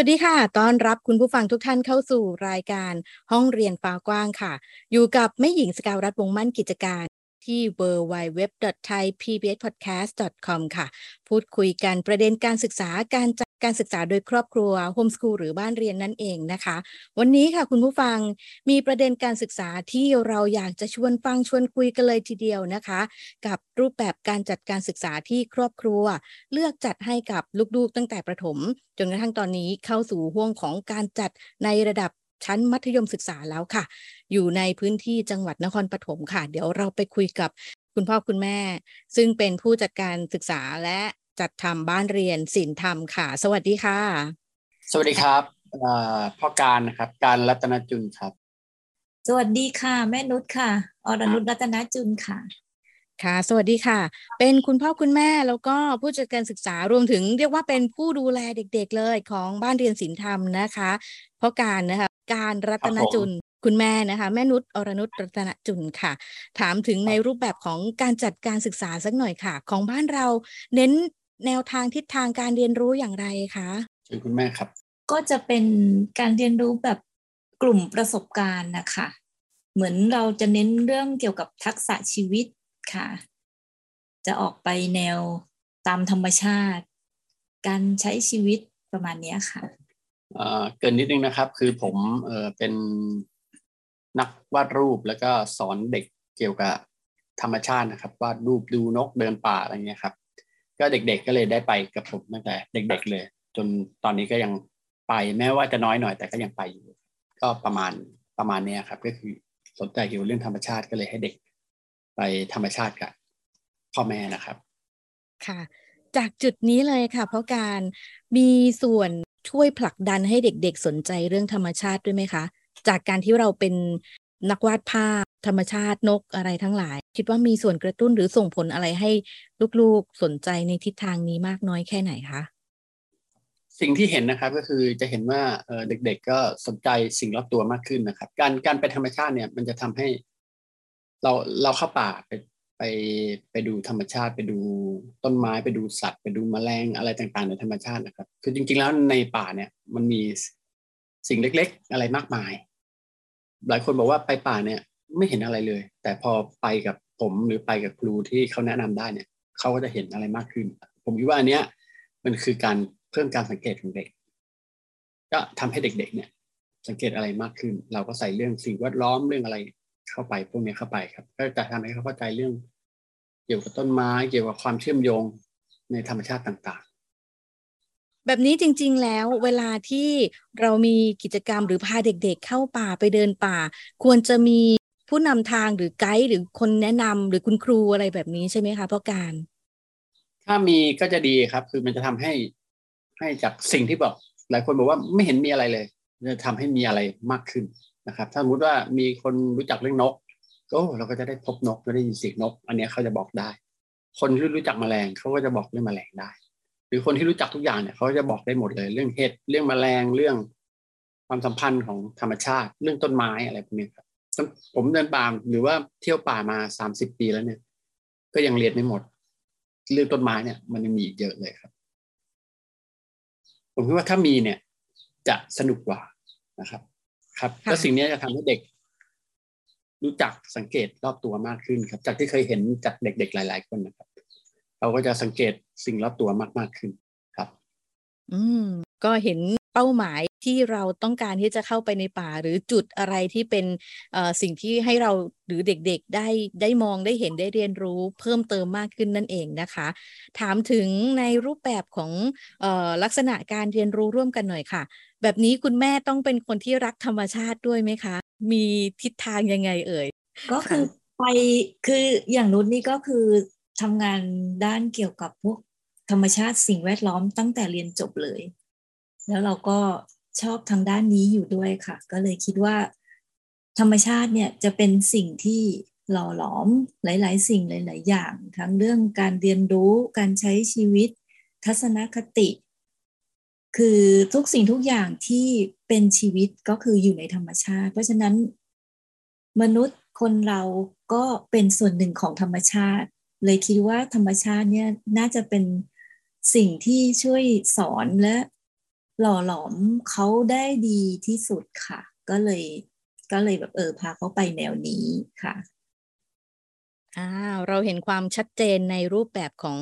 วัสดีค่ะ ต้อนรับคุณผู้ฟังทุกท่านเข้าสู่รายการห้องเรียนฟ้ากว้างค่ะ อยู่กับแม่หญิงสกาวรัฐวงมั่นกิจการที่ www.thaipbspodcast.com ค่ะ พูดคุยกันประเด็นการศึกษาการจัด การศึกษาโดยครอบครัวโฮมสคูลหรือบ้านเรียนนั่นเองนะคะ วันนี้ค่ะคุณผู้ฟังมีประเด็นการศึกษาที่เราอยากจะชวนฟังชวนคุยกันเลยทีเดียวนะคะ กับรูปแบบการจัดการศึกษาที่ครอบครัว เลือกจัดให้กับลูกๆตั้งแต่ประถม จนกระทั่งตอนนี้เข้าสู่ห่วงของการจัดในระดับชั้นมัธยมศึกษาแล้วค่ะ อยู่ในพื้นที่จังหวัดนครปฐมค่ะ เดี๋ยวเราไปคุยกับคุณพ่อคุณแม่ ซึ่งเป็นผู้จัดการศึกษาและ จัดทำบ้านเรียนศิลธรรมค่ะ สวัสดีค่ะ สวัสดีครับพ่อการนะครับ การรัตนจุนครับ สวัสดีค่ะ แม่นุชค่ะ อรนุชรัตนจุนค่ะค่ะ สวัสดีค่ะ เป็นคุณพ่อคุณแม่แล้วก็ผู้จัดการศึกษารวมถึงเรียกว่าเป็นผู้ดูแลเด็ก ๆ เลยของบ้านเรียนศิลธรรมนะคะพ่อการนะคะการรัตนจุนคุณแม่นะคะ แม่นุชอรนุชรัตนจุนค่ะ ถามถึงในรูปแบบของการจัดการศึกษาสักหน่อยค่ะ ของบ้านเราเน้น แนวทางทิศทางการเรียนรู้อย่างไรคะเชิญคุณแม่ครับ ก็จะเป็นการเรียนรู้แบบกลุ่มประสบการณ์นะคะ เหมือนเราจะเน้นเรื่องเกี่ยวกับทักษะชีวิตค่ะ จะออกไปแนวตามธรรมชาติ การใช้ชีวิตประมาณนี้ค่ะเกินนิดนึงนะครับคือผมเออเป็นนักวาดรูปแล้วก็สอนเด็กเกี่ยวกับธรรมชาตินะครับ วาดรูปดูนกเดินป่าอะไรเงี้ยครับ ก็เด็กๆก็เลยได้ไปกับผมตั้งแต่เด็ก ๆเลย จนตอนนี้ก็ยังไปแม้ว่าจะน้อยหน่อยแต่ก็ยังไปอยู่ ก็ประมาณประมาณนี้ครับ ก็คือสนใจเกี่ยวเรื่องธรรมชาติก็เลยให้เด็ก ไปธรรมชาติกับพ่อแม่นะครับ ค่ะ จากจุดนี้เลยค่ะ เพราะการมีส่วนช่วยผลักดันให้เด็กๆสนใจเรื่องธรรมชาติด้วยไหมคะ จากการที่เราเป็น นักวาดภาพ ธรรมชาตินกอะไรทั้งหลาย คิดว่ามีส่วนกระตุ้นหรือส่งผลอะไรให้ลูกๆสนใจในทิศทางนี้มากน้อยแค่ไหนคะสิ่งที่เห็นนะครับก็คือจะเห็นว่าเด็กๆก็สนใจสิ่งรอบตัวมากขึ้นนะครับ การการไปธรรมชาติเนี่ยมันจะทำให้ เราเราเข้าป่าไปไปไปดูธรรมชาติ ไปดูต้นไม้ไปดูสัตว์ ไปดูแมลงอะไรต่างๆในธรรมชาตินะครับ คือจริงๆแล้วในป่าเนี่ยมันมีสิ่งเล็ก ๆ อะไรมากมาย หลายคนบอกว่าไปป่าเนี่ยไม่เห็นอะไรเลย แต่พอไปกับผมหรือไปกับครูที่เขาแนะนำได้เนี่ยเขาก็จะเห็นอะไรมากขึ้น ผมคิดว่าอันเนี้ยมันคือการเพิ่มการสังเกตของเด็ก ก็ทำให้เด็ก ๆ เนี่ย สังเกตอะไรมากขึ้น เราก็ใส่เรื่องสิ่งแวดล้อมเรื่องอะไรเข้าไปพวกนี้เข้าไปครับ ก็จะทำให้เขาเข้าใจเรื่อง เกี่ยวกับต้นไม้ เกี่ยวกับความเชื่อมโยงในธรรมชาติต่างๆ แบบนี้จริงๆแล้วเวลาที่เรามีกิจกรรมหรือพาเด็กๆเข้าป่าไปเดินป่า ควรจะมีผู้นำทางหรือไกด์หรือคนแนะนำหรือคุณครูอะไรแบบนี้ใช่ไหมคะเพราะการ ถ้ามีก็จะดีครับ คือมันจะทำให้ให้จากสิ่งที่บอก หลายคนบอกว่าไม่เห็นมีอะไรเลยจะทำให้มีอะไรมากขึ้นนะครับ ถ้าสมมติว่ามีคนรู้จักเรื่องนกก็เราก็จะได้พบนกได้ยินเสียงนก อันนี้เขาจะบอกได้ คนที่รู้จักแมลงเขาก็จะบอกเรื่องแมลงได้ หรือคนที่รู้จักทุกอย่างเนี่ยเขาจะบอกได้หมดเลย เรื่องเห็ดเรื่องแมลงเรื่องความสัมพันธ์ของธรรมชาติ เรื่องต้นไม้อะไรพวกนี้ครับผมเดินป่าหรือว่าเที่ยวป่ามาสามสิบปีแล้วเนี่ย ก็ยังเรียนไม่หมด เรื่องต้นไม้เนี่ย มันยังมีอีกเยอะเลยครับ ผมคิดว่าถ้ามีเนี่ย จะสนุกกว่านะครับ ครับแล้วสิ่งนี้จะทำให้เด็ก รู้จักสังเกตรอบตัวมากขึ้นครับ จากที่เคยเห็นจากเด็ก ๆ หลาย ๆ คนนะครับ เราก็จะสังเกตสิ่งรอบตัวมากมากขึ้นครับ อืม ก็เห็นเป้าหมายที่เราต้องการที่จะเข้าไปในป่า หรือจุดอะไรที่เป็นสิ่งที่ให้เราหรือเด็กๆได้ได้มองได้เห็นได้เรียนรู้เพิ่มเติมมากขึ้นนั่นเองนะคะ ถามถึงในรูปแบบของออลักษณะการเรียนรู้ร่วมกันหน่อยค่ะ แบบนี้คุณแม่ต้องเป็นคนที่รักธรรมชาติด้วยไหมคะ มีทิศทางยังไงเอ่ย ก็คือไปคืออย่างนุชนี่ก็คือ ทำงานด้านเกี่ยวกับพวกธรรมชาติสิ่งแวดล้อมตั้งแต่เรียนจบเลย แล้วเราก็ชอบทางด้านนี้อยู่ด้วยค่ะ ก็เลยคิดว่า ธรรมชาติเนี่ยจะเป็นสิ่งที่หล่อหลอมหลาย ๆ สิ่งหลาย ๆ อย่าง ทั้งเรื่องการเรียนรู้การใช้ชีวิต ทัศนคติ คือทุกสิ่งทุกอย่างที่เป็นชีวิตก็คืออยู่ในธรรมชาติ เพราะฉะนั้น มนุษย์คนเราก็เป็นส่วนหนึ่งของธรรมชาติ เลยคิดว่าธรรมชาติเนี่ยน่าจะเป็นสิ่งที่ช่วยสอนและหล่อหลอมเขาได้ดีที่สุดค่ะ ก็เลยก็เลยแบบเออพาเขาไปแนวนี้ค่ะอ่าเราเห็นความชัดเจนในรูปแบบของ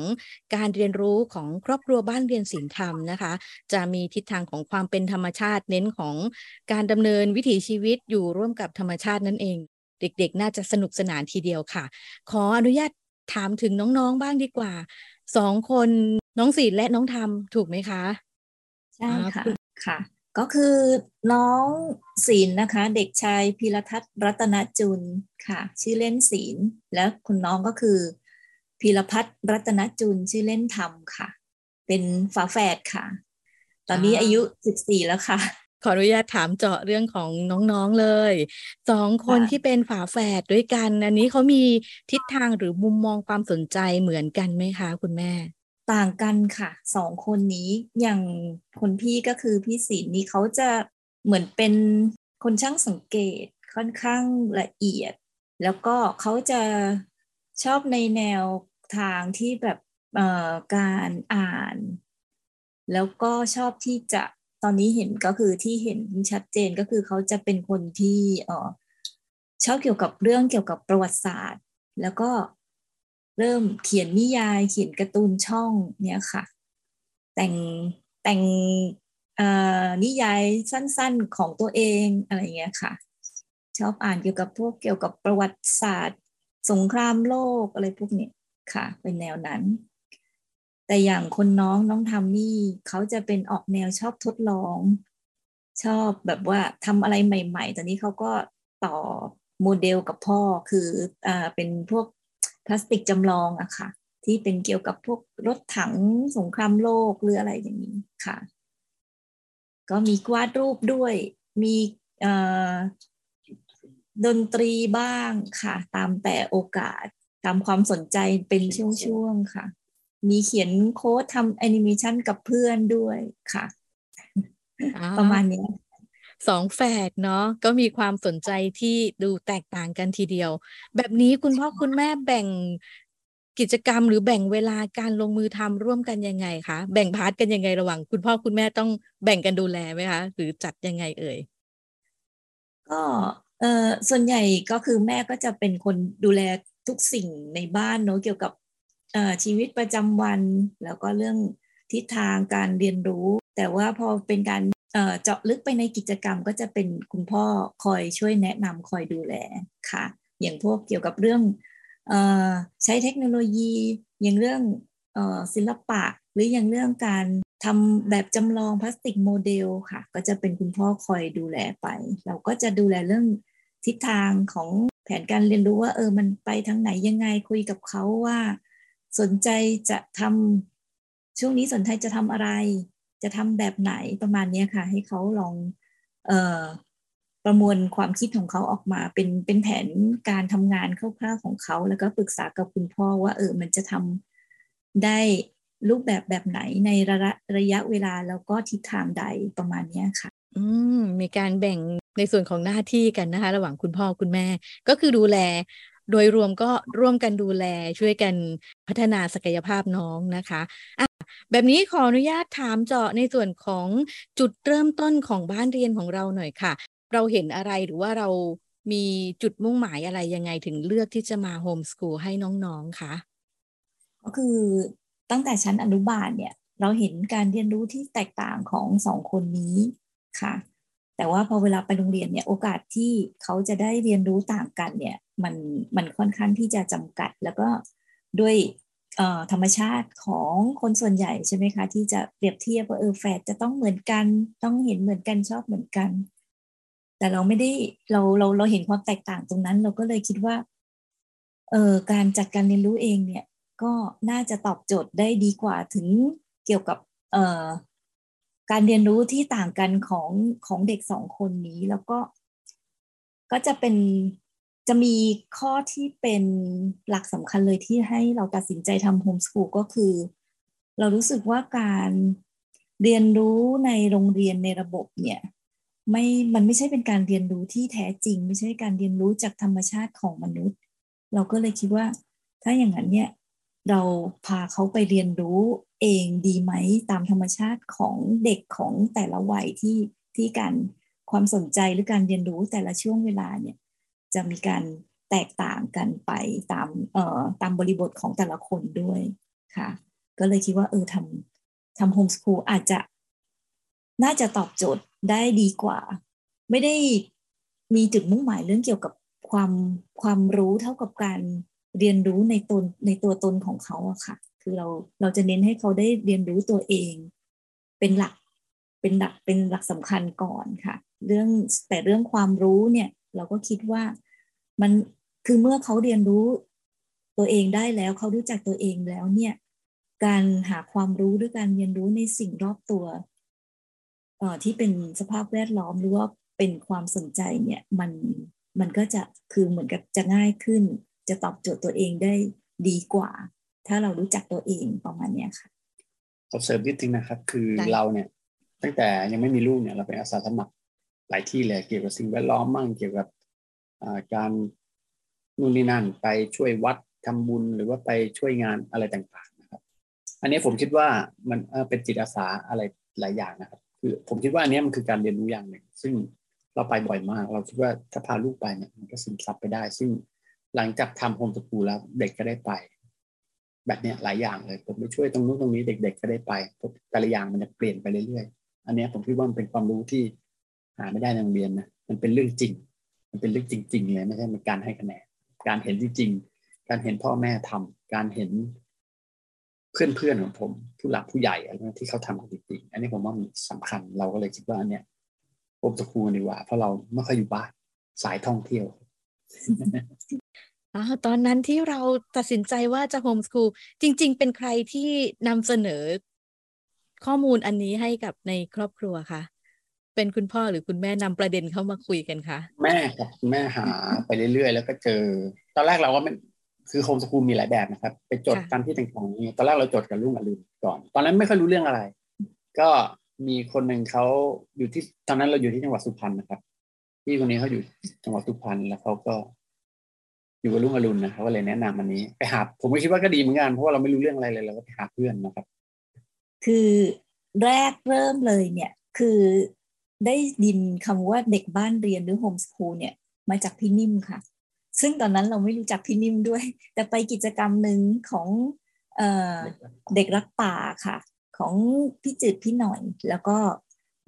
การเรียนรู้ของครอบครัวบ้านเรียนศิลธรรมนะคะ จะมีทิศทางของความเป็นธรรมชาติเน้นของการดำเนินวิถีชีวิตอยู่ร่วมกับธรรมชาตินั่นเอง เด็กๆ น่าจะสนุกสนานทีเดียวค่ะ ขออนุญาต ถามถึงน้องๆบ้างดีกว่าสองคนน้องศีลและน้องธรรมถูกไหมคะ ใช่ค่ะค่ะ ก็คือน้องศีลนะคะ เด็กชายพีรทัศน์รัตนจุลค่ะ ชื่อเล่นศีลแล้วคุณน้องก็คือพีรพัฒน์รัตนจุลชื่อเล่นธรรมค่ะ เป็นฝาแฝดค่ะ ตอนนี้อายุสิบสี่แล้วค่ะ ขออนุญาตถามเจาะเรื่องของน้องๆเลยสองคนที่เป็นฝาแฝดด้วยกัน อันนี้เขามีทิศทางหรือมุมมองความสนใจเหมือนกันไหมคะ คุณแม่ ต่างกันค่ะสองคนนี้อย่างคนพี่ก็คือพี่ศิลนี่เขาจะเหมือนเป็นคนช่างสังเกตค่อนข้างละเอียด แล้วก็เขาจะชอบในแนวทางที่แบบการอ่าน แล้วก็ชอบที่จะ ตอนนี้เห็นก็คือที่เห็นชัดเจนก็คือเขาจะเป็นคนที่ชอบเกี่ยวกับเรื่องเกี่ยวกับประวัติศาสตร์ แล้วก็เริ่มเขียนนิยายเขียนการ์ตูนช่องเนี่ยค่ะ แต่งแต่งนิยายสั้นๆของตัวเองอะไรเงี้ยค่ะ ชอบอ่านเกี่ยวกับพวกเกี่ยวกับประวัติศาสตร์ สงครามโลกอะไรพวกนี้ค่ะ เป็นแนวนั้น แต่อย่างคนน้องน้องทำนี่เขาจะเป็นออกแนวชอบทดลอง ชอบแบบว่าทำอะไรใหม่ ๆ ตอนนี้เขาก็ต่อโมเดลกับพ่อคืออ่าเป็นพวกพลาสติกจำลองอะค่ะ ที่เป็นเกี่ยวกับพวกรถถังสงครามโลกหรืออะไรอย่างนี้ค่ะ ก็มีวาดรูปด้วย มีดนตรีบ้างค่ะ ตามแต่โอกาสตามความสนใจเป็นช่วงๆค่ะ มีเขียนโค้ดทำแอนิเมชันกับเพื่อนด้วยค่ะ ประมาณนี้สองแฝดเนาะก็มีความสนใจที่ดูแตกต่างกันทีเดียว แบบนี้คุณพ่อคุณแม่แบ่งกิจกรรมหรือแบ่งเวลาการลงมือทำร่วมกันยังไงคะแบ่งพาร์ทกันยังไงระหว่าง คุณพ่อคุณแม่ต้องแบ่งกันดูแลไหมคะหรือจัดยังไงเอ่ยก็เออส่วนใหญ่ก็คือแม่ก็จะเป็นคนดูแลทุกสิ่งในบ้านเนาะเกี่ยวกับ ชีวิตประจำวัน แล้วก็เรื่องทิศทางการเรียนรู้ แต่ว่าพอเป็นการเจาะลึกไปในกิจกรรมก็จะเป็นคุณพ่อคอยช่วยแนะนำคอยดูแลค่ะ อย่างพวกเกี่ยวกับเรื่องใช้เทคโนโลยี อย่างเรื่องศิลปะ หรืออย่างเรื่องการทำแบบจำลองพลาสติกโมเดลค่ะ ก็จะเป็นคุณพ่อคอยดูแลไป เราก็จะดูแลเรื่องทิศทางของแผนการเรียนรู้ว่าเออมันไปทางไหนยังไงคุยกับเขาว่า สนใจจะทำช่วงนี้สนใจจะทำอะไร จะทำแบบไหนประมาณนี้ค่ะ ให้เขาลองเออประมวลความคิดของเขาออกมาเป็นเป็นแผนการทำงานคร่าวๆของเขา แล้วก็ปรึกษากับคุณพ่อว่าเออมันจะทำได้รูปแบบแบบไหนในระยะระยะเวลาแล้วก็ทิศทางใดประมาณนี้ค่ะ อืมมีการแบ่งในส่วนของหน้าที่กันนะคะ ระหว่างคุณพ่อคุณแม่ ก็คือดูแล โดยรวมก็ร่วมกันดูแลช่วยกัน พัฒนาศักยภาพน้องนะคะะแบบนี้ขออนุญาตถามเจาะในส่วนของจุดเริ่มต้นของบ้านเรียนของเราหน่อยค่ะ เราเห็นอะไรหรือว่าเรามีจุดมุ่งหมายอะไรยังไงถึงเลือกที่จะมาโฮมสกูลให้น้องๆคะก็คือตั้งแต่ชั้นอนุบาลเนี่ย เราเห็นการเรียนรู้ที่แตกต่างของสองคนนี้ค่ะ แต่ว่าพอเวลาไปโรงเรียนเนี่ยโอกาสที่เขาจะได้เรียนรู้ต่างกันเนี่ย มันมันค่อนข้างที่จะจำกัด แล้วก็ ด้วยธรรมชาติของคนส่วนใหญ่ใช่ไหมคะ ที่จะเปรียบเทียบว่าเออแฝดจะต้องเหมือนกัน ต้องเห็นเหมือนกันชอบเหมือนกัน แต่เราไม่ได้เราเราเราเห็นความแตกต่างตรงนั้น เราก็เลยคิดว่าเออการจัดการเรียนรู้เองเนี่ย ก็น่าจะตอบโจทย์ได้ดีกว่าถึงเกี่ยวกับเออการเรียนรู้ที่ต่างกันของของเด็กสองคนนี้แล้วก็ก็จะเป็น จะมีข้อที่เป็นหลักสำคัญเลยที่ให้เราตัดสินใจทำโฮมสคูลก็คือ เรารู้สึกว่าการเรียนรู้ในโรงเรียนในระบบเนี่ยไม่ มันไม่ใช่เป็นการเรียนรู้ที่แท้จริง ไม่ใช่การเรียนรู้จากธรรมชาติของมนุษย์ เราก็เลยคิดว่า ถ้าอย่างนั้นเนี่ยเราพาเขาไปเรียนรู้เองดีไหมตามธรรมชาติของเด็กของแต่ละวัยที่ที่การความสนใจหรือการเรียนรู้แต่ละช่วงเวลาเนี่ย จะมีการแตกต่างกันไปตามเอ่อตามบริบทของแต่ละคนด้วยค่ะ ก็เลยคิดว่าเออทำทำโฮมสคูลอาจจะน่าจะตอบโจทย์ได้ดีกว่า ไม่ได้มีจุดมุ่งหมายเรื่องเกี่ยวกับความความรู้เท่ากับการเรียนรู้ในตนในตัวตนของเขาอะค่ะ คือเราเราจะเน้นให้เขาได้เรียนรู้ตัวเอง เป็นหลักเป็นหลักเป็นหลักสำคัญก่อนค่ะ เรื่องแต่เรื่องความรู้เนี่ย เราก็คิดว่ามันคือเมื่อเขาเรียนรู้ตัวเองได้แล้วเขารู้จักตัวเองแล้วเนี่ย การหาความรู้ด้วยการเรียนรู้ในสิ่งรอบตัวเอ่อที่เป็นสภาพแวดล้อมหรือว่าเป็นความสนใจเนี่ยมันมันก็จะคือเหมือนกับจะง่ายขึ้น จะตอบโจทย์ตัวเองได้ดีกว่า ถ้าเรารู้จักตัวเองประมาณเนี้ยค่ะขอเสริมนิดนึงนะครับ คือเราเนี่ย ตั้งแต่ยังไม่มีลูกเนี่ยเราเป็นอาสาสมัคร หลายที่เลยเกี่ยวกับสิ่งแวดล้อมมั่งเกี่ยวกับการนู่นนี่นั่นไปช่วยวัดทำบุญหรือว่าไปช่วยงานอะไรต่างๆนะครับ อันนี้ผมคิดว่ามันเป็นจิตอาสาอะไรหลายอย่างนะครับ คือผมคิดว่าอันนี้มันคือการเรียนรู้อย่างหนึ่ง ซึ่งเราไปบ่อยมาก เราคิดว่าถ้าพาลูกไปเนี่ยมันก็ซึมซับไปได้ ซึ่งหลังจากทำโฮมสกูลแล้วเด็กก็ได้ไป แบบเนี้หลายอย่างเลย ผมไปช่วยตรงนู้นตรงนี้เด็ก ๆ ก็ได้ไปแต่ละอย่างมันจะเปลี่ยนไปเรื่อยๆ อันนี้ผมคิดว่ามันเป็นความรู้ที่ หาไม่ได้ในโรงเรียนนะมันเป็นเรื่องจริง มันเป็นเรื่องจริง ๆ เลยไม่ใช่เป็นการให้คะแนนการเห็นจริงๆการเห็นพ่อแม่ทำการเห็นเพื่อนๆของผม ผู้หลักผู้ใหญ่อะไรที่เขาทำกันจริงๆอันนี้ผมว่ามันสำคัญเราก็เลยคิดว่าอันเนี้ยผมจะคูดีกว่า เพราะเราไม่ค่อยอยู่บ้านสายท่องเที่ยวตอนนั้นที่เราตัดสินใจว่าจะโฮมสคูลจริง ๆ เป็นใครที่นำเสนอข้อมูลอันนี้ให้กับในครอบครัวคะ เป็นคุณพ่อหรือคุณแม่นำประเด็นเข้ามาคุยกันคะแม่ครับแม่หาไปเรื่อยๆ แล้วก็เจอ ตอนแรกเราก็ไม่คือโฮมสกูลมีหลายแบบนะครับ ไปจดตามที่ต่างๆนี้ตอนแรกเราจดกับลุงกับลืมก่อน ตอนนั้นไม่ค่อยรู้เรื่องอะไร ก็มีคนหนึ่งเขาอยู่ที่ตอนนั้นเราอยู่ที่จังหวัดสุพรรณนะครับพี่คนนี้เขาอยู่จังหวัดสุพรรณแล้วเขาก็ อยู่กับลุงอรุณนะเขาก็เลยแนะนำอันนี้ไปหาผมก็คิดว่าก็ดีเหมือนกันเพราะว่าเราไม่รู้เรื่องอะไรเลยเราก็ไปหาเพื่อนนะครับ คือแรกเริ่มเลยเนี่ย คือ ได้ดินคำว่าเด็กบ้านเรียนหรือโฮมสคูลเนี่ยมาจากพี่นิ่มค่ะ ซึ่งตอนนั้นเราไม่รู้จักพี่นิ่มด้วย แต่ไปกิจกรรมหนึ่งของเเด็กรักป่าค่ะ ของพี่จืดพี่หน่อย แล้วก็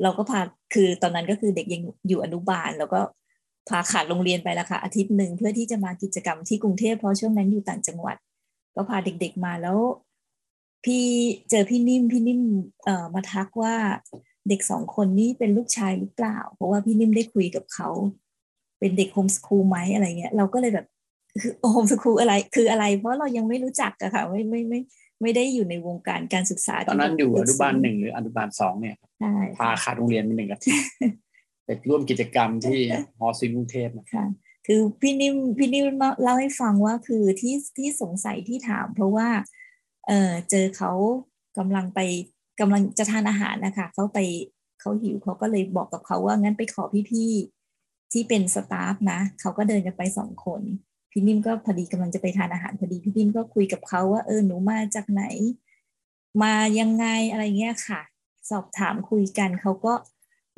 เราก็พาคือตอนนั้นก็คือเด็กยังอยู่อนุบาล แล้วก็พาขาดโรงเรียนไปละค่ะ อาทิตย์หนึ่งเพื่อที่จะมากิจกรรมที่กรุงเทพเพราะช่วงนั้นอยู่ต่างจังหวัด ก็พาเด็กๆมาแล้ว พี่เจอพี่นิ่มพี่นิ่มเอ่อมาทักว่า เด็กสองคนนี้เป็นลูกชายหรือเปล่า เพราะว่าพี่นิ่มได้คุยกับเขา เป็นเด็กโฮมสคูลไหมอะไรเงี้ย เราก็เลยแบบคือโฮมสคูลอะไร คืออะไร เพราะเรายังไม่รู้จักอะค่ะ ไม่ไม่ไม่ไม่ได้อยู่ในวงการการศึกษา ตอนนั้นอยู่อนุบาลหนึ่งหรืออนุบาลสองเนี่ยพาขาดโรงเรียนไปหนึ่งอาทิตย์ไปร่วมกิจกรรมที่ฮอซินกรุงเทพค่ะคือพี่นิ่มพี่นิ่มเล่าให้ฟังว่าคือที่ที่สงสัยที่ถาม เพราะว่า เออเจอเขากำลังไป กำลังจะทานอาหารนะคะเขาไปเขาหิวเขาก็เลยบอกกับเขาว่างั้นไปขอพี่ๆที่เป็นสตาฟนะเขาก็เดินกันไปสองคนพี่นิ่มก็พอดีกำลังจะไปทานอาหารพอดีพี่นิ่มก็คุยกับเขาว่าเออหนูมาจากไหน มายังไงอะไรเงี้ยค่ะ สอบถามคุยกันเขาก็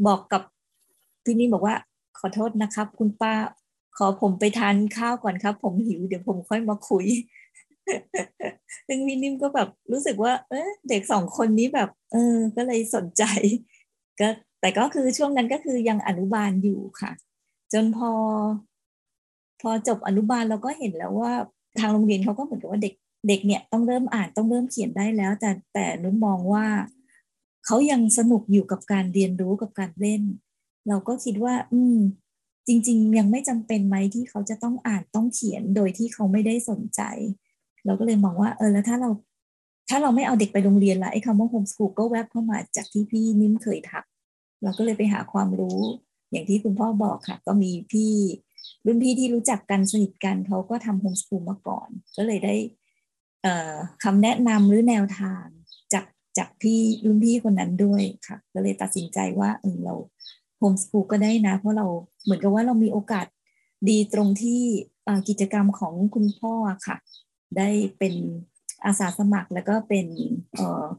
บอกกับพี่นิ่มบอกว่าขอโทษนะครับ คุณป้าขอผมไปทานข้าวก่อนครับ ผมหิวเดี๋ยวผมค่อยมาคุย ซึ่งพี่นิ่มก็แบบรู้สึกว่า เออเด็กสองคนนี้แบบ เออ ก็เลยสนใจ ก็แต่ก็คือช่วงนั้นก็คือยังอนุบาลอยู่ค่ะ จนพอ พอจบอนุบาลเราก็เห็นแล้วว่าทางโรงเรียนเขาก็เหมือนกับว่าเด็กเด็กเนี่ยต้องเริ่มอ่านต้องเริ่มเขียนได้แล้ว แต่แต่นุ่มมองว่าเขายังสนุกอยู่กับการเรียนรู้กับการเล่น เราก็คิดว่า อืม จริง ๆ ยังไม่จำเป็นไหมที่เขาจะต้องอ่านต้องเขียนโดยที่เขาไม่ได้สนใจ เราก็เลยมองว่าเออแล้วถ้าเราถ้าเราไม่เอาเด็กไปโรงเรียนละไอ้คำว่าโฮมสกูลก็แวบเข้ามาจากที่พี่นิ่มเคยทักเราก็เลยไปหาความรู้อย่างที่คุณพ่อบอกค่ะ ก็มีพี่รุ่นพี่ที่รู้จักกันสนิทกันเขาก็ทำโฮมสกูลมาก่อน ก็เลยได้คำแนะนำหรือแนวทางจากจากพี่รุ่นพี่คนนั้นด้วยค่ะ ก็เลยตัดสินใจว่าเออเราโฮมสกูลก็ได้นะ เพราะเราเหมือนกับว่าเรามีโอกาสดีตรงที่กิจกรรมของคุณพ่อค่ะ ได้เป็นอาสาสมัครแล้วก็เป็น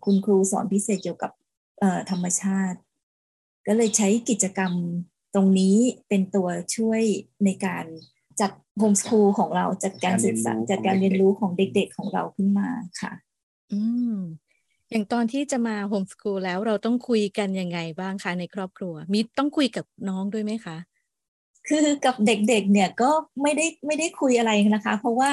คุณครูสอนพิเศษเกี่ยวกับธรรมชาติ ก็เลยใช้กิจกรรมตรงนี้เป็นตัวช่วยในการจัดโฮมสคูลของเราจัดการศึกษาจัดการเรียนรู้ของเด็กๆของเราขึ้นมาค่ะ อืมอย่างตอนที่จะมาโฮมสคูลแล้วเราต้องคุยกันยังไงบ้างคะในครอบครัว มีต้องคุยกับน้องด้วยไหมคะ คือกับเด็กๆเนี่ยก็ไม่ได้ไม่ได้คุยอะไรนะคะ เพราะว่า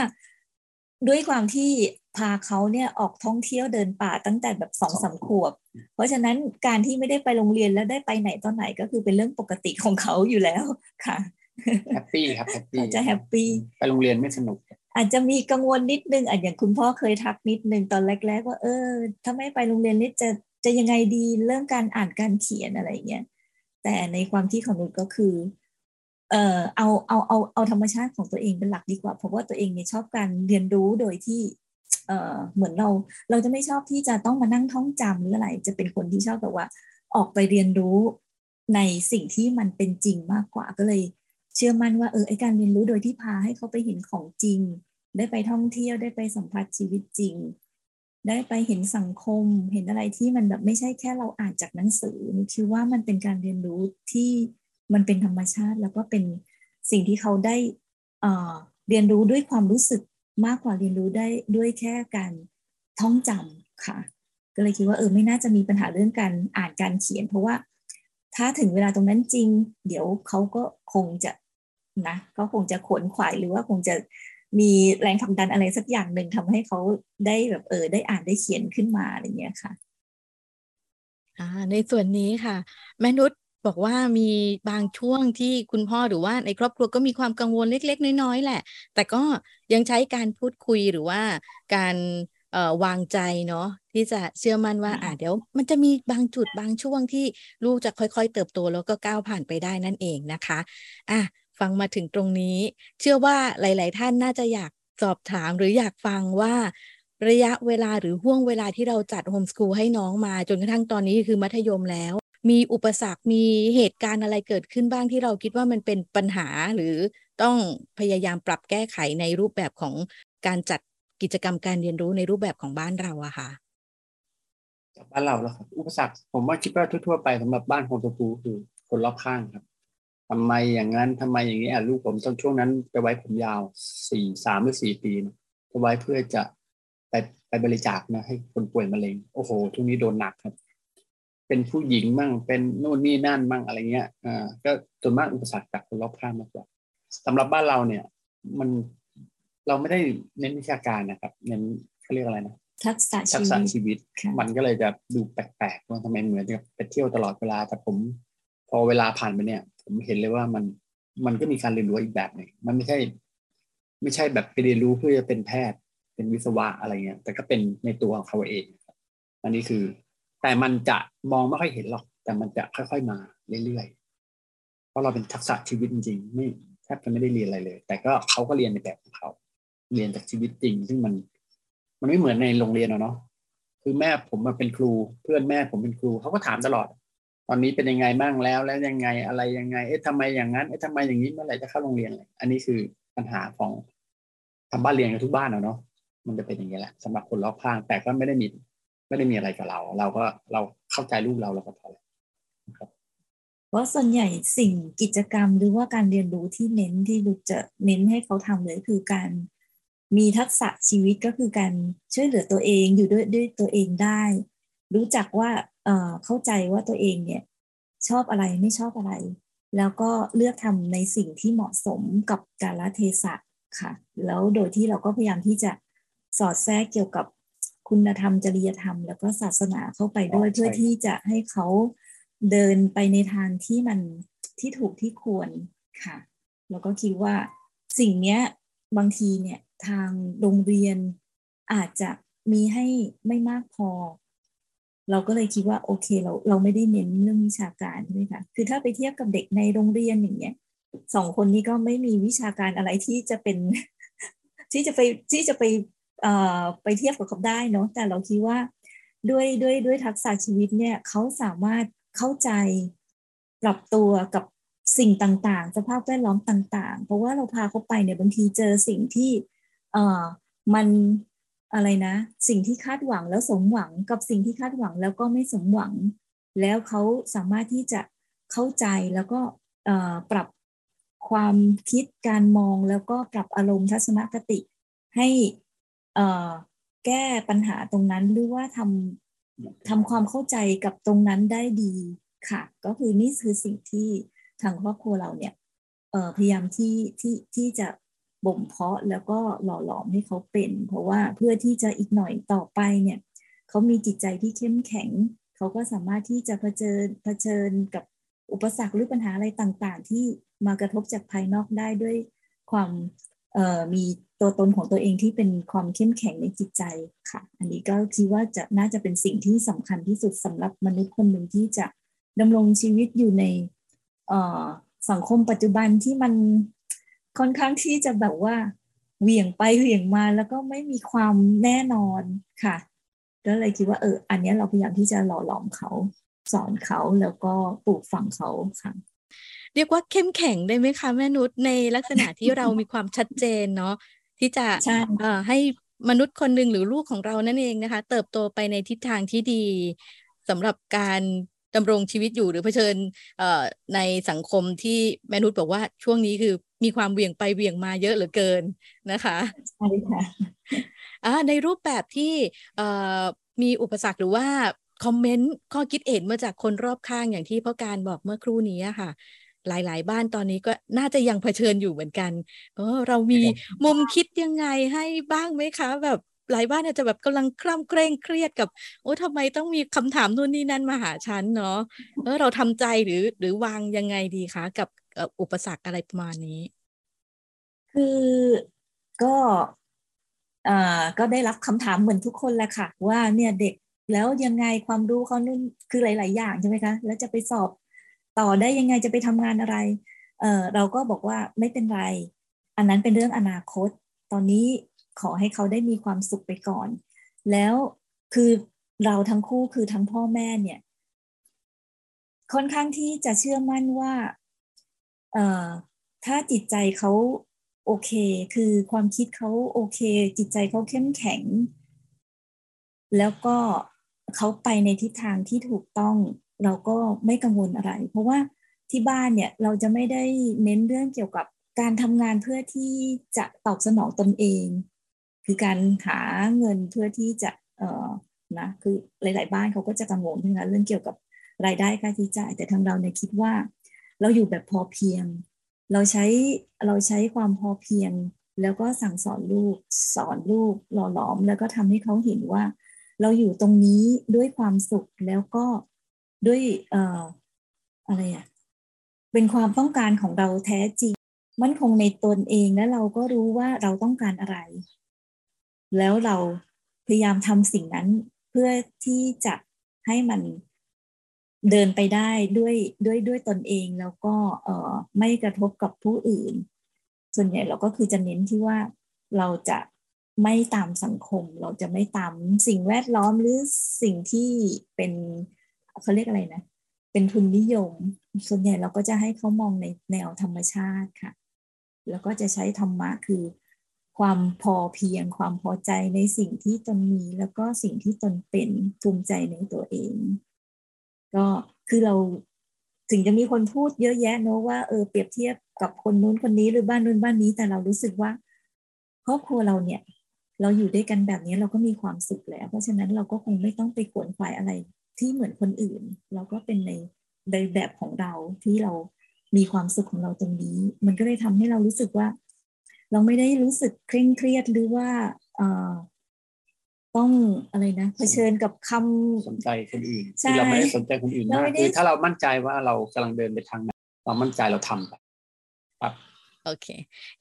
ด้วยความที่พาเขาเนี่ยออกท่องเที่ยวเดินป่าตั้งแต่แบบสองสามขวบ เพราะฉะนั้นการที่ไม่ได้ไปโรงเรียนแล้วได้ไปไหนตอนไหนก็คือเป็นเรื่องปกติของเขาอยู่แล้วค่ะ happy ครับ happy จะ happy ไปโรงเรียนไม่สนุก อาจจะมีกังวลนิดนึงอาจอย่างคุณพ่อเคยทักนิดนึงตอนแรก ๆ ว่าเออถ้าไม่ไปโรงเรียนนี่จะจะยังไงดีเรื่องการอ่านการเขียนอะไรเงี้ยแต่ในความที่ของนุชก็คือ เอ่อเอาเอาเอาเอาธรรมชาติของตัวเองเป็นหลักดีกว่า เพราะว่าตัวเองเนี่ยชอบการเรียนรู้โดยที่เอ่อเหมือนเราเราจะไม่ชอบที่จะต้องมานั่งท่องจำหรืออะไร จะเป็นคนที่ชอบแบบว่า ออกไปเรียนรู้ในสิ่งที่มันเป็นจริงมากกว่าก็เลย เชื่อมั่นว่าเออไอการเรียนรู้โดยที่พาให้เขาไปเห็นของจริง ได้ไปท่องเที่ยวได้ไปสัมผัสชีวิตจริง ได้ไปเห็นสังคม เห็นอะไรที่มันแบบไม่ใช่แค่เราอ่านจากหนังสือนี่คิดว่ามันเป็นการเรียนรู้ที่ มันเป็นธรรมชาติแล้วก็เป็นสิ่งที่เขาได้เรียนรู้ด้วยความรู้สึกมากกว่าเรียนรู้ได้ด้วยแค่การท่องจำค่ะ ก็เลยคิดว่าเออไม่น่าจะมีปัญหาเรื่องการอ่านการเขียน เพราะว่าถ้าถึงเวลาตรงนั้นจริง เดี๋ยวเขาก็คงจะนะเขาคงจะขวนขวายหรือว่าคงจะมีแรงผลักดันอะไรสักอย่างหนึ่งทำให้เขาได้แบบเออได้อ่านได้เขียนขึ้นมาอะไรเงี้ยค่ะอ่าในส่วนนี้ค่ะ มนุช บอกว่ามีบางช่วงที่คุณพ่อหรือว่าในครอบครัวก็มีความกังวลเล็ก ๆ น้อย ๆ แหละ แต่ก็ยังใช้การพูดคุยหรือว่าการวางใจเนาะที่จะเชื่อมั่นว่า อ่าเดี๋ยว มันจะมีบางจุดบางช่วงที่ลูกจะค่อย ๆ เติบโตแล้วก็ก้าวผ่านไปได้นั่นเองนะคะอะฟังมาถึงตรงนี้ เชื่อว่าหลาย ๆ ท่านน่าจะอยากสอบถามหรืออยากฟังว่าระยะเวลาหรือห่วงเวลาที่เราจัดโฮมสกูลให้น้องมาจนกระทั่งตอนนี้คือมัธยมแล้ว มีอุปสรรคมีเหตุการณ์อะไรเกิดขึ้นบ้างที่เราคิดว่ามันเป็นปัญหาหรือต้องพยายามปรับแก้ไขในรูปแบบของการจัดกิจกรรมการเรียนรู้ในรูปแบบของบ้านเราอะค่ะบ้านเราแล้วครับอุปสรรคผมว่าคิดว่าทั่วๆไปสำหรับบ้านของตัวครูคือคนรอบข้างครับทำไมอย่างนั้นทำไมอย่างนี้อะลูกผมตอนช่วงนั้นจะไว้ผมยาวสี่สามหรือสี่ปีจะไว้เพื่อจะไปไปบริจาคนะให้คนป่วยมะเร็งโอ้โหช่วงนี้โดนหนักครับ เป็นผู้หญิงมั่งเป็นนู่นนี่นั่นมั่งอะไรเงี้ยอ่าก็ส่วนมากอุปสรรคจากคนรอบข้างมากกว่าสำหรับบ้านเราเนี่ย มันเราไม่ได้เน้นวิชาการนะครับ เน้นเขาเรียกอะไรนะทักษะทักษะชีวิต มันก็เลยจะดูแปลกๆว่าทำไมเหมือนกับไปเที่ยวตลอดเวลา แต่ผม พอเวลาผ่านไปเนี่ย ผมเห็นเลยว่ามันมันก็มีการเรียนรู้อีกแบบหนึ่งมันไม่ใช่ ไม่ใช่แบบไปเรียนรู้เพื่อจะเป็นแพทย์ เป็นวิศวะอะไรเงี้ยแต่ก็เป็นในตัวของเขาเองอันนี้คือ แต่มันจะมองไม่ค่อยเห็นหรอก แต่มันจะค่อยๆมาเรื่อยๆ เพราะเราเป็นทักษะชีวิตจริงๆไม่แทบจะไม่ได้เรียนอะไรเลย แต่ก็เขาก็เรียนในแบบของเขา เรียนจากชีวิตจริง ซึ่งมันมันไม่เหมือนในโรงเรียนเนาะคือแม่ผมมาเป็นครู เพื่อนแม่ผมเป็นครูเขาก็ถามตลอด ตอนนี้เป็นยังไงบ้างแล้วแล้วยังไงอะไรยังไง เอ๊ะทำไมอย่างนั้นเอ๊ะทำไมอย่างนี้เมื่อไหร่จะเข้าโรงเรียนเลยอันนี้คือปัญหาของทำบ้านเรียนกับทุกบ้านเนาะมันจะเป็นอย่างนี้แหละสำหรับคนรอบข้างแต่ก็ไม่ได้มี ไม่ได้มีอะไรกับเรา เราก็เราเข้าใจลูกเราเราก็พอครับเพราะส่วนใหญ่สิ่งกิจกรรมหรือว่าการเรียนรู้ที่เน้นที่ลูกจะเน้นให้เขาทำเลยคือการมีทักษะชีวิตก็คือการช่วยเหลือตัวเองอยู่ด้วยด้วยตัวเองได้ รู้จักว่าเอ่อเข้าใจว่าตัวเองเนี่ยชอบอะไรไม่ชอบอะไร แล้วก็เลือกทำในสิ่งที่เหมาะสมกับกาลเทศะค่ะ แล้วโดยที่เราก็พยายามที่จะสอดแทรกเกี่ยวกับ คุณธรรมจริยธรรม แล้วก็ศาสนาเข้าไปด้วยเพื่อที่จะให้เขาเดินไปในทางที่มันที่ถูกที่ควรค่ะ แล้วก็คิดว่าสิ่งเนี้ยบางทีเนี่ยทางโรงเรียนอาจจะมีให้ไม่มากพอ เราก็เลยคิดว่าโอเคเราเราไม่ได้เน้นเรื่องวิชาการใช่ไหมคะคือถ้าไปเทียบกับเด็กในโรงเรียนอย่างเงี้ยสองคนนี้ก็ไม่มีวิชาการอะไรที่จะเป็น ที่จะไปที่จะไปเอ่อ ไปเทียบกับเขาได้เนาะแต่เราคิดว่าด้วยด้วยด้วยทักษะชีวิตเนี่ยเขาสามารถเข้าใจปรับตัวกับสิ่งต่างๆ สภาพแวดล้อมต่าง ๆ เพราะว่าเราพาเขาไปเนี่ยบางทีเจอสิ่งที่เอ่อมันอะไรนะ สิ่งที่คาดหวังแล้วสมหวังกับสิ่งที่คาดหวังแล้วก็ไม่สมหวัง แล้วเขาสามารถที่จะเข้าใจแล้วก็ปรับความคิดการมองแล้วก็ปรับอารมณ์ทัศนคติให้ แก้ปัญหาตรงนั้นหรือว่าทำทำความเข้าใจกับตรงนั้นได้ดีค่ะ ก็คือนี่คือสิ่งที่ทางครอบครัวเราเนี่ยพยายามที่ที่ที่จะบ่มเพาะแล้วก็หล่อหลอมให้เขาเป็น เพราะว่าเพื่อที่จะอีกหน่อยต่อไปเนี่ยเขามีจิตใจที่เข้มแข็ง เขาก็สามารถที่จะเผชิญเผชิญกับอุปสรรคหรือปัญหาอะไรต่างๆ ที่มากระทบจากภายนอกได้ด้วยความ มีตัวตนของตัวเองที่เป็นความเข้มแข็งในจิตใจค่ะ อันนี้ก็คิดว่าจะน่าจะเป็นสิ่งที่สำคัญที่สุดสำหรับมนุษย์คนหนึ่งที่จะดำรงชีวิตอยู่ในสังคมปัจจุบันที่มันค่อนข้างที่จะแบบว่าเหวี่ยงไปเหวี่ยงมาแล้วก็ไม่มีความแน่นอนค่ะ ก็เลยคิดว่าเอออันนี้เราพยายามที่จะหล่อหลอมเขาสอนเขาแล้วก็ปลูกฝังเขาค่ะ เรียกว่าเข้มแข็งได้ไหมคะแม่นุชในลักษณะที่เรามีความชัดเจนเนาะที่จะให้มนุษย์คนหนึ่งหรือลูกของเรานั่นเองนะคะ เติบโตไปในทิศทางที่ดีสำหรับการดำรงชีวิตอยู่หรือเผชิญในสังคมที่แม่นุชบอกว่าช่วงนี้คือมีความเหวี่ยงไปเหวี่ยงมาเยอะเหลือเกินนะคะใช่ค่ะในรูปแบบที่มีอุปสรรคหรือว่าคอมเมนต์ข้อคิดเห็นมาจากคนรอบข้างอย่างที่พ่อการบอกเมื่อครู่นี้ค่ะ หลายๆ บ้านตอนนี้ก็น่าจะยังเผชิญอยู่เหมือนกันเออเรามีมุมคิดยังไงให้บ้างไหมคะ แบบหลายบ้านอาจจะแบบกำลังคล่ำเคร่งเครียดกับ โอ้ทำไมต้องมีคำถามนู่นนี่นั่นมาหาฉันเนาะเออเราทำใจหรือหรือวางยังไงดีคะ กับอุปสรรคอะไรประมาณนี้ คือก็อ่าก็ได้รับคำถามเหมือนทุกคนแหละค่ะ ว่าเนี่ยเด็กแล้วยังไงความรู้เขานู่นคือหลาย ๆ อย่างใช่ไหมคะ แล้วจะไปสอบ ต่อได้ยังไงจะไปทำงานอะไรเออเราก็บอกว่าไม่เป็นไร อันนั้นเป็นเรื่องอนาคต ตอนนี้ขอให้เขาได้มีความสุขไปก่อน แล้วคือเราทั้งคู่คือทั้งพ่อแม่เนี่ย ค่อนข้างที่จะเชื่อมั่นว่าเอ่อถ้าจิตใจเขาโอเค คือความคิดเขาโอเค จิตใจเขาเข้มแข็ง แล้วก็เขาไปในทิศทางที่ถูกต้อง เราก็ไม่กังวลอะไร เพราะว่าที่บ้านเนี่ยเราจะไม่ได้เน้นเรื่องเกี่ยวกับการทำงานเพื่อที่จะตอบสนองตนเอง คือการหาเงินเพื่อที่จะเอ่อนะคือหลาย ๆ บ้านเขาก็จะกังวลนะเรื่องเกี่ยวกับรายได้ค่าใช้จ่าย แต่ทางเราเนี่ยคิดว่า เราอยู่แบบพอเพียง เราใช้เราใช้ความพอเพียง แล้วก็สั่งสอนลูก สอนลูกหล่อหลอม แล้วก็ทำให้เขาเห็นว่า เราอยู่ตรงนี้ด้วยความสุขแล้วก็ ด้วยเอ่ออะไรอะเป็นความต้องการของเราแท้จริง มั่นคงในตนเองและเราก็รู้ว่าเราต้องการอะไร แล้วเราพยายามทำสิ่งนั้นเพื่อที่จะให้มันเดินไปได้ด้วยด้วยด้วยตนเองแล้วก็เอ่อไม่กระทบกับผู้อื่น ส่วนใหญ่เราก็คือจะเน้นที่ว่าเราจะไม่ตามสังคม เราจะไม่ตามสิ่งแวดล้อมหรือสิ่งที่เป็น เขาเรียกอะไรนะ เป็นทุนนิยม ส่วนใหญ่เราก็จะให้เขามองในแนวธรรมชาติค่ะ แล้วก็จะใช้ธรรมะคือ ความพอเพียง ความพอใจในสิ่งที่ตนมี แล้วก็สิ่งที่ตนเป็นภูมิใจในตัวเอง ก็คือเราถึงจะมีคนพูดเยอะแยะเนอะว่าเออเปรียบเทียบกับคนนู้นคนนี้หรือบ้านนู้นบ้านนี้ แต่เรารู้สึกว่าครอบครัวเราเนี่ย เราอยู่ด้วยกันแบบนี้เราก็มีความสุขแล้ว เพราะฉะนั้นเราก็คงไม่ต้องไปขวนขวายอะไร ที่เหมือนคนอื่น เราก็เป็นในในแบบของเราที่เรามีความสุขของเราตรงนี้ มันก็เลยทำให้เรารู้สึกว่า เราไม่ได้รู้สึกเคร่งเครียดหรือว่าเออต้องอะไรนะเผชิญกับคำสนใจคนอื่นคือเราไม่ได้สนใจคนอื่นมากคือถ้าเรามั่นใจว่าเรากำลังเดินไปทางไหนเรามั่นใจเราทำไปครับโอเค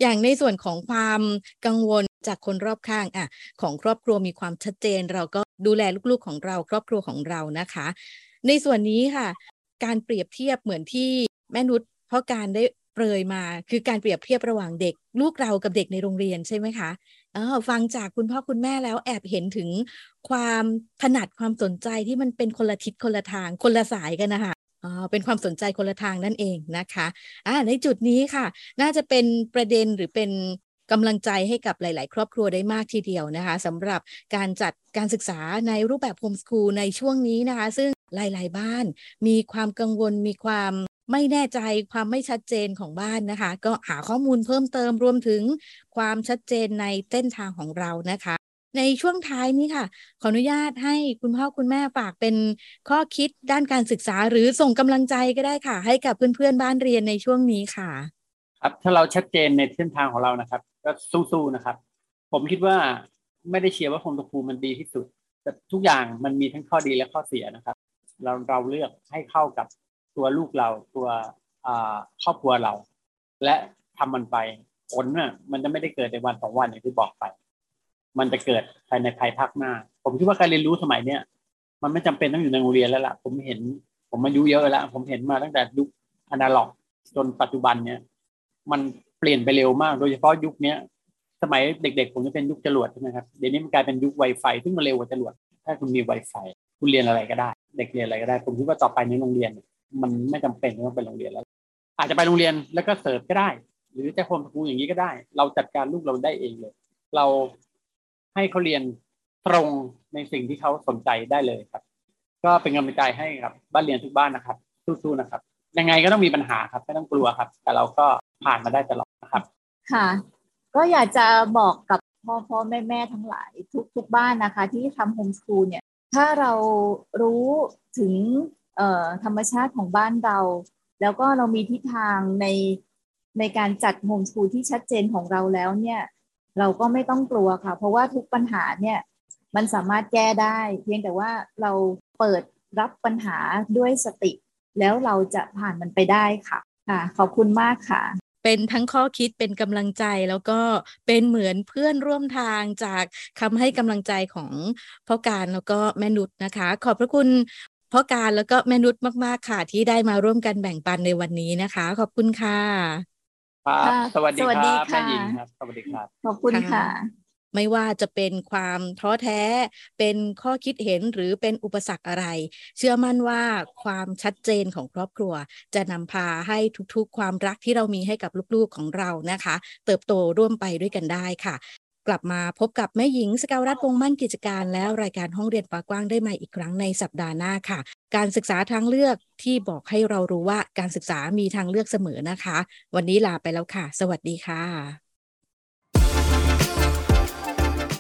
อย่างในส่วนของความกังวลจากคนรอบข้างอะของครอบครัวมีความชัดเจนเราก็ ดูแลลูกๆของเราครอบครัวของเรานะคะ ในส่วนนี้ค่ะ การเปรียบเทียบเหมือนที่แม่นุชเพราะการได้เปรยมาคือการเปรียบเทียบระหว่างเด็ก ลูกเรากับเด็กในโรงเรียนใช่ไหมคะเออฟังจากคุณพ่อคุณแม่แล้วแอบเห็นถึงความถนัดความสนใจที่มันเป็นคนละทิศคนละทางคนละสายกันนะคะอ๋อเป็นความสนใจคนละทางนั่นเองนะคะอ่าในจุดนี้ค่ะ น่าจะเป็นประเด็นหรือเป็น กำลังใจให้กับหลาย ๆ ครอบครัวได้มากทีเดียวนะคะสำหรับการจัดการศึกษาในรูปแบบโฮมสคูลในช่วงนี้นะคะ ซึ่งหลาย ๆ บ้าน มีความกังวลมีความไม่แน่ใจความไม่ชัดเจนของบ้านนะคะ ก็หาข้อมูลเพิ่มเติมรวมถึงความชัดเจนในเส้นทางของเรานะคะ ในช่วงท้ายนี้ค่ะ ขออนุญาตให้คุณพ่อคุณแม่ฝากเป็นข้อคิดด้านการศึกษาหรือส่งกำลังใจก็ได้ค่ะ ให้กับเพื่อนๆบ้านเรียนในช่วงนี้ค่ะ ครับถ้าเราชัดเจนในเส้นทางของเรานะครับ ก็สู้ๆนะครับ ผมคิดว่าไม่ได้เชียร์ว่าโฮมสคูลมันดีที่สุด แต่ทุกอย่างมันมีทั้งข้อดีและข้อเสียนะครับ เราเราเลือกให้เข้ากับตัวลูกเราตัวครอบครัวเรา และทำมันไปผลน่ะมันจะไม่ได้เกิดในวันสองวันอย่างที่บอกไป มันจะเกิดภายในภายภาคหน้า ผมคิดว่าการเรียนรู้สมัยเนี้ยมันไม่จำเป็นต้องอยู่ในโรงเรียนแล้วล่ะ ผมเห็น ผมมายุเยอะแล้ว ผมเห็นมาตั้งแต่ยุคอนาล็อก จนปัจจุบันเนี้ยมัน เปลี่ยนไปเร็วมาก โดยเฉพาะยุคนี้สมัยเด็กๆผมจะเป็นยุคจรวดใช่ไหมครับเดี๋ยวนี้มันกลายเป็นยุคไวไฟซึ่งมันเร็วกว่าจรวดถ้าคุณมีไวไฟคุณเรียนอะไรก็ได้ เด็กเรียนอะไรก็ได้ ผมคิดว่าต่อไปในโรงเรียน มันไม่จำเป็นต้องเป็นโรงเรียนแล้ว อาจจะไปโรงเรียนแล้วก็เสิร์ฟก็ได้ หรือจะโฮมสกูลอย่างนี้ก็ได้ เราจัดการลูกเราได้เองเลย เราให้เขาเรียนตรงในสิ่งที่เขาสนใจได้เลยครับ ก็เป็นกำลังใจให้ครับ บ้านเรียนทุกบ้านนะครับสู้ๆนะครับ ยังไงก็ต้องมีปัญหาครับไม่ต้องกลัวครับ แต่เราก็ผ่านมาได้ตลอด ค่ะ ก็อยากจะบอกกับพ่อพ่อแม่แม่ทั้งหลายทุกทุกบ้านนะคะ ที่ทำโฮมสคูลเนี่ย ถ้าเรารู้ถึงธรรมชาติของบ้านเรา แล้วก็เรามีทิศทางในในการจัดโฮมสคูลที่ชัดเจนของเราแล้วเนี่ย เราก็ไม่ต้องกลัวค่ะ เพราะว่าทุกปัญหาเนี่ยมันสามารถแก้ได้ เพียงแต่ว่าเราเปิดรับปัญหาด้วยสติ แล้วเราจะผ่านมันไปได้ค่ะค่ะ ขอบคุณมากค่ะ เป็นทั้งข้อคิดเป็นกำลังใจแล้วก็เป็นเหมือนเพื่อนร่วมทางจากคำให้กำลังใจของพ่อการแล้วก็แม่นุชนะคะ ขอบพระคุณพ่อการแล้วก็แม่นุชมาก ๆ ค่ะ ที่ได้มาร่วมกันแบ่งปันในวันนี้นะคะ ขอบคุณค่ะครับสวัสดีสวัสคดีรับค่ะแม่หญิงครับ สวัสดีครับ ขอบคุณค่ะ ไม่ว่าจะเป็นความท้อแท้ เป็นข้อคิดเห็นหรือเป็นอุปสรรคอะไร เชื่อมั่นว่าความชัดเจนของครอบครัว จะนำพาให้ทุกๆ ความรักที่เรามีให้กับลูกๆของเรานะคะ เติบโตร่วมไปด้วยกันได้ค่ะกลับมาพบกับแม่หญิงสกาวรัฐวงมั่นกิจการ แล้วรายการห้องเรียนฟ้ากว้างได้ใหม่อีกครั้งในสัปดาห์หน้าค่ะ การศึกษาทางเลือกที่บอกให้เรารู้ว่าการศึกษามีทางเลือกเสมอนะคะ วันนี้ลาไปแล้วค่ะ สวัสดีค่ะ